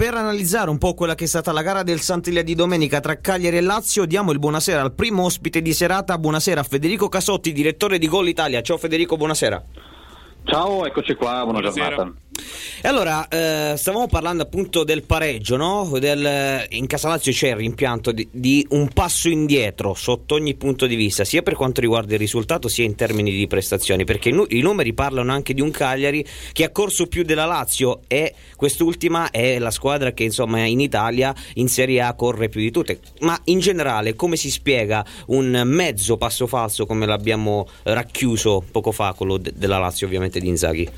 per analizzare un po' quella che è stata la gara del Santiglia di domenica tra Cagliari e Lazio, diamo il buonasera al primo ospite di serata. Buonasera Federico Casotti, direttore di Gol Italia. Ciao Federico, buonasera. Ciao, eccoci qua, buona Buonasera. giornata. E allora, eh, stavamo parlando appunto del pareggio, no? Del, in Casalazio c'è il rimpianto di, di, un passo indietro sotto ogni punto di vista, sia per quanto riguarda il risultato sia in termini di prestazioni, perché nu- i numeri parlano anche di un Cagliari che ha corso più della Lazio e quest'ultima è la squadra che insomma in Italia in Serie A corre più di tutte. Ma in generale come si spiega un mezzo passo falso come l'abbiamo racchiuso poco fa, quello de- della Lazio ovviamente di Inzaghi?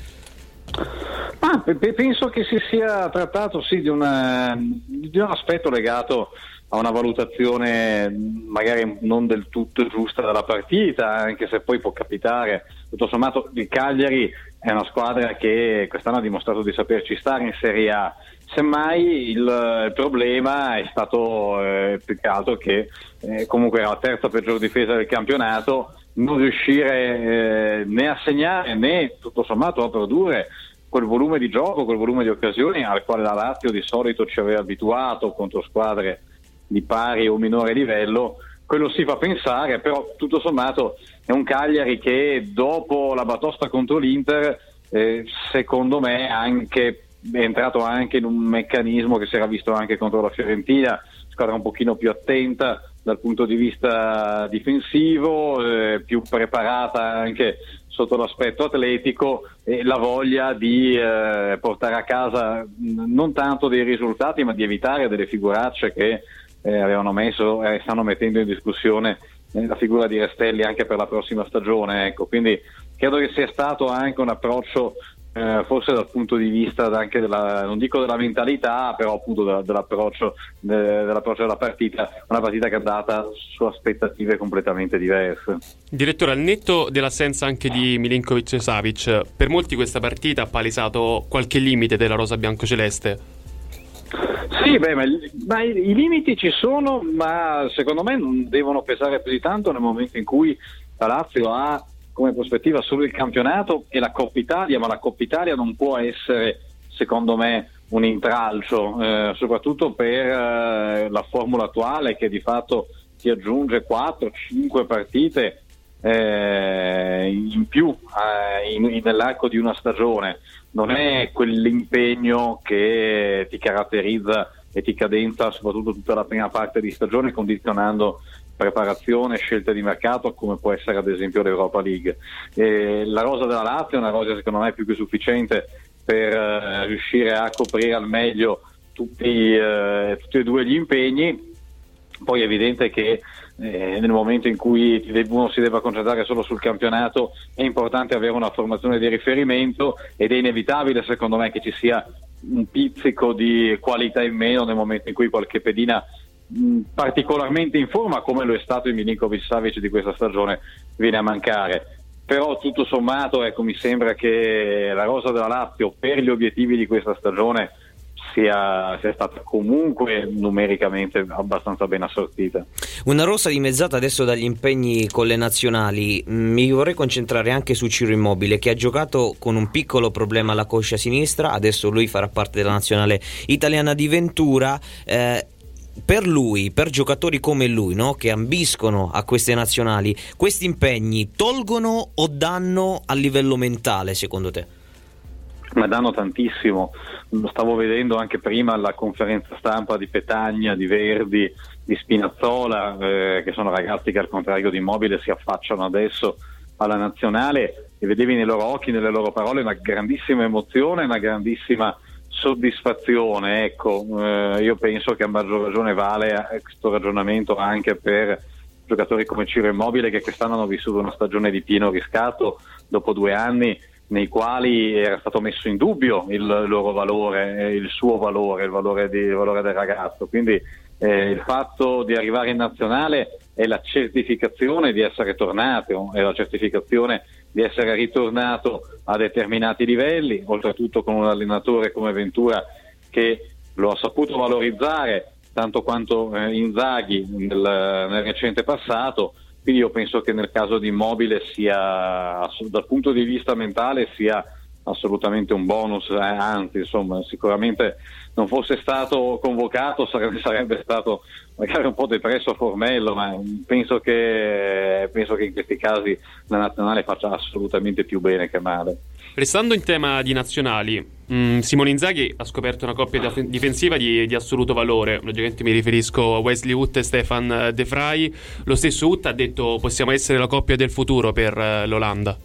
Ah, penso che si sia trattato sì, di, una, di, un aspetto legato a una valutazione magari non del tutto giusta della partita, anche se poi può capitare. Tutto sommato il Cagliari è una squadra che quest'anno ha dimostrato di saperci stare in Serie A. Semmai il problema è stato eh, più che altro che eh, comunque era la terza peggior difesa del campionato, non riuscire eh, né a segnare né tutto sommato a produrre quel volume di gioco, quel volume di occasioni al quale la Lazio di solito ci aveva abituato contro squadre di pari o minore livello, quello si fa pensare, però tutto sommato è un Cagliari che dopo la batosta contro l'Inter, eh, secondo me anche, è entrato anche in un meccanismo che si era visto anche contro la Fiorentina, squadra un pochino più attenta dal punto di vista difensivo, eh, più preparata anche sotto l'aspetto atletico e la voglia di eh, portare a casa non tanto dei risultati ma di evitare delle figuracce che eh, avevano messo e eh, stanno mettendo in discussione eh, la figura di Restelli anche per la prossima stagione. Ecco. Quindi credo che sia stato anche un approccio eh, forse dal punto di vista anche della, non dico della mentalità, però appunto della, dell'approccio, de, dell'approccio della partita, una partita che è andata su aspettative completamente diverse. Direttore, al netto dell'assenza anche di Milinkovic e Savic, per molti questa partita ha palesato qualche limite della rosa biancoceleste. Sì, beh, ma, ma i, i, limiti ci sono, ma secondo me non devono pesare più di tanto nel momento in cui la Lazio ha come prospettiva solo il campionato e la Coppa Italia, ma la Coppa Italia non può essere, secondo me, un intralcio, eh, soprattutto per eh, la formula attuale che di fatto ti aggiunge 4-5 partite eh, in più eh, in, in, nell'arco di una stagione. Non è quell'impegno che ti caratterizza e ti cadenza soprattutto tutta la prima parte di stagione condizionando preparazione, scelte di mercato come può essere ad esempio l'Europa League. E la rosa della Lazio è una rosa secondo me più che sufficiente per uh, riuscire a coprire al meglio tutti, uh, tutti, e due gli impegni. Poi è evidente che eh, nel momento in cui uno si deve concentrare solo sul campionato è importante avere una formazione di riferimento ed è inevitabile secondo me che ci sia un pizzico di qualità in meno nel momento in cui qualche pedina particolarmente in forma come lo è stato il Milinkovic Savic di questa stagione viene a mancare però tutto sommato ecco, mi sembra che la rosa della Lazio per gli obiettivi di questa stagione sia, sia, stata comunque numericamente abbastanza ben assortita. Una rosa dimezzata adesso dagli impegni con le nazionali. Mi vorrei concentrare anche su Ciro Immobile che ha giocato con un piccolo problema alla coscia sinistra, adesso lui farà parte della nazionale italiana di Ventura. Eh, per lui, per giocatori come lui, no? che ambiscono a queste nazionali, questi impegni tolgono o danno a livello mentale, secondo te? Ma danno tantissimo. Stavo vedendo anche prima alla conferenza stampa di Petagna, di Verdi, di Spinazzola, eh, che sono ragazzi che al contrario di Immobile si affacciano adesso alla nazionale e vedevi nei loro occhi, nelle loro parole una grandissima emozione, una grandissima soddisfazione, ecco, eh, io penso che a maggior ragione vale questo ragionamento anche per giocatori come Ciro Immobile che quest'anno hanno vissuto una stagione di pieno riscatto dopo due anni nei quali era stato messo in dubbio il loro valore, il suo valore, il valore, di, il valore del ragazzo. Quindi eh, il fatto di arrivare in nazionale è la certificazione di essere tornato, è la certificazione di essere ritornato a determinati livelli, oltretutto con un allenatore come Ventura che lo ha saputo valorizzare tanto quanto eh, Inzaghi nel, nel recente passato, quindi io penso che nel caso di Immobile sia dal punto di vista mentale sia assolutamente un bonus, eh, anzi insomma sicuramente non fosse stato convocato sarebbe, sarebbe, stato magari un po' depresso a Formello, ma penso che, penso che in questi casi la nazionale faccia assolutamente più bene che male. Restando in tema di nazionali, mm, Simone Inzaghi ha scoperto una coppia difensiva di, di, assoluto valore. Logicamente mi riferisco a Wesley Hutt e Stefan De Vrij. Lo stesso Hutt ha detto possiamo essere la coppia del futuro per uh, l'Olanda.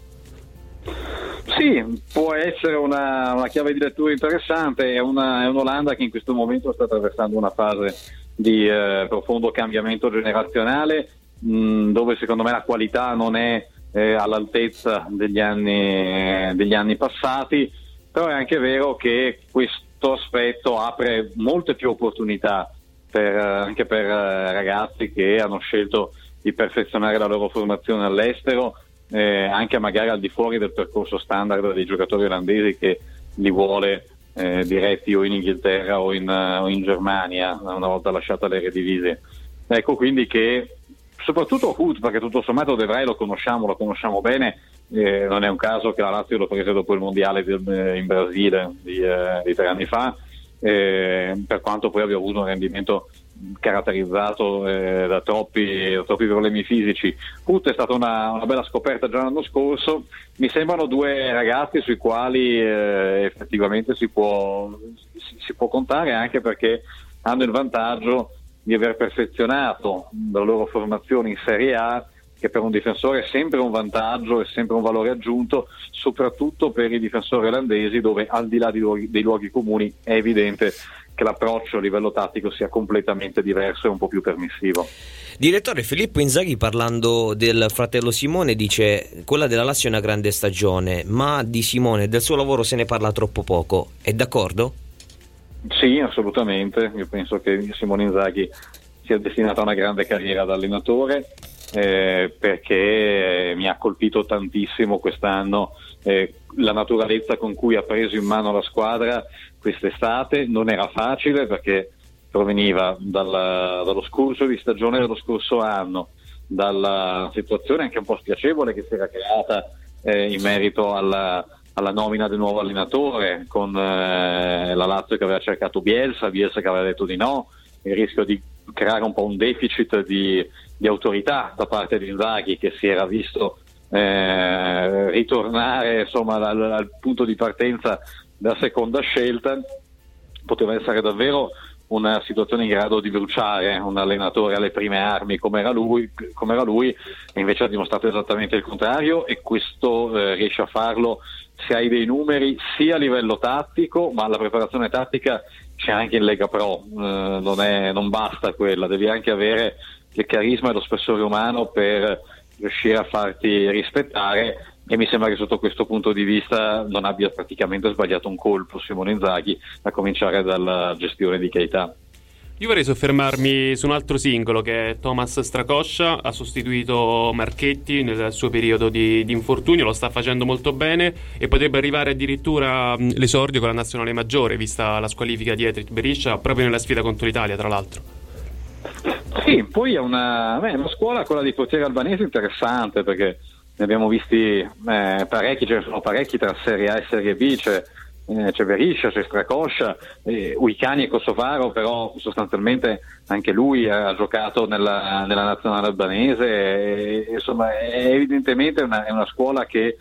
Sì, può essere una, una, chiave di lettura interessante, è, una, è, un'Olanda che in questo momento sta attraversando una fase di eh, profondo cambiamento generazionale mh, mm, dove secondo me la qualità non è eh, all'altezza degli anni, degli anni passati, però è anche vero che questo aspetto apre molte più opportunità per, anche per eh, ragazzi che hanno scelto di perfezionare la loro formazione all'estero eh, anche magari al di fuori del percorso standard dei giocatori olandesi che li vuole eh, diretti o in Inghilterra o in, uh, o in Germania una volta lasciata le redivise. Ecco quindi che soprattutto Hood, perché tutto sommato De Vrij lo conosciamo, lo conosciamo bene, eh, non è un caso che la Lazio lo prese dopo il mondiale del, eh, in Brasile di, eh, di, tre anni fa, eh, per quanto poi abbia avuto un rendimento caratterizzato eh, da, troppi, da, troppi, problemi fisici. Put è stata una, una, bella scoperta già l'anno scorso, mi sembrano due ragazzi sui quali eh, effettivamente si può, si, si può, contare anche perché hanno il vantaggio di aver perfezionato la loro formazione in Serie A che per un difensore è sempre un vantaggio e sempre un valore aggiunto, soprattutto per i difensori olandesi dove al di là luoghi, dei luoghi comuni è evidente che l'approccio a livello tattico sia completamente diverso e un po' più permissivo. Direttore Filippo Inzaghi parlando del fratello Simone dice quella della Lazio è una grande stagione, ma di Simone e del suo lavoro se ne parla troppo poco. È d'accordo? Sì, assolutamente. Io penso che Simone Inzaghi sia destinato a una grande carriera da allenatore eh, perché mi ha colpito tantissimo quest'anno eh, la naturalezza con cui ha preso in mano la squadra quest'estate. Non era facile perché proveniva dalla, dallo scorso di stagione dello scorso anno, dalla situazione anche un po' spiacevole che si era creata eh, in merito alla, alla, nomina del nuovo allenatore con eh, la Lazio che aveva cercato Bielsa, Bielsa che aveva detto di no, il rischio di creare un po' un deficit di, di autorità da parte di Inzaghi che si era visto eh, ritornare insomma, dal, dal, punto di partenza della seconda scelta poteva essere davvero una situazione in grado di bruciare un allenatore alle prime armi come era lui, come era lui invece ha dimostrato esattamente il contrario e questo eh, riesce a farlo se hai dei numeri sia a livello tattico ma la preparazione tattica c'è anche in Lega Pro, eh, non, è, non basta quella, devi anche avere il carisma e lo spessore umano per riuscire a farti rispettare e mi sembra che sotto questo punto di vista non abbia praticamente sbagliato un colpo Simone Inzaghi a cominciare dalla gestione di Keita. Io vorrei soffermarmi su un altro singolo che è Thomas Stracoscia, ha sostituito Marchetti nel suo periodo di, di, infortunio, lo sta facendo molto bene e potrebbe arrivare addirittura l'esordio con la nazionale maggiore, vista la squalifica di Etrit Beriscia, proprio nella sfida contro l'Italia, tra l'altro. Sì, poi è una, beh, una scuola, quella di potere albanese, interessante perché ne abbiamo visti eh, parecchi, ce ne sono parecchi tra Serie A e Serie B, c'è, eh, c'è Beriscia, c'è Stracoscia, eh, Uicani e Kosovaro, però sostanzialmente anche lui ha giocato nella, nella nazionale albanese, e, insomma è evidentemente una, è una scuola che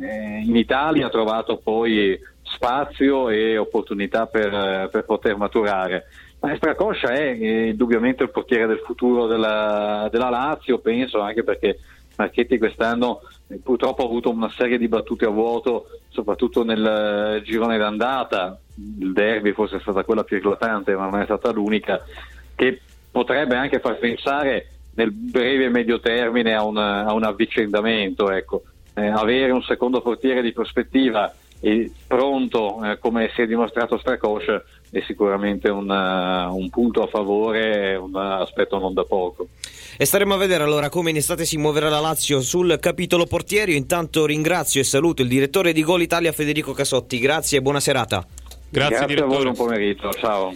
eh, in Italia ha trovato poi spazio e opportunità per, per poter maturare. Maestra Coscia è eh, indubbiamente il portiere del futuro della, della, Lazio, penso, anche perché Marchetti quest'anno eh, purtroppo ha avuto una serie di battute a vuoto, soprattutto nel eh, girone d'andata. Il derby forse è stata quella più eclatante, ma non è stata l'unica, che potrebbe anche far pensare nel breve e medio termine a, una, a un avvicendamento. Ecco. Eh, avere un secondo portiere di prospettiva e pronto, eh, come si è dimostrato Stracoscia, è sicuramente una, un punto a favore, un aspetto non da poco. E staremo a vedere allora come in estate si muoverà la Lazio sul capitolo portieri. Intanto ringrazio e saluto il direttore di Gol Italia Federico Casotti. Grazie e buona serata. Grazie, Grazie a voi, buon pomeriggio. Ciao.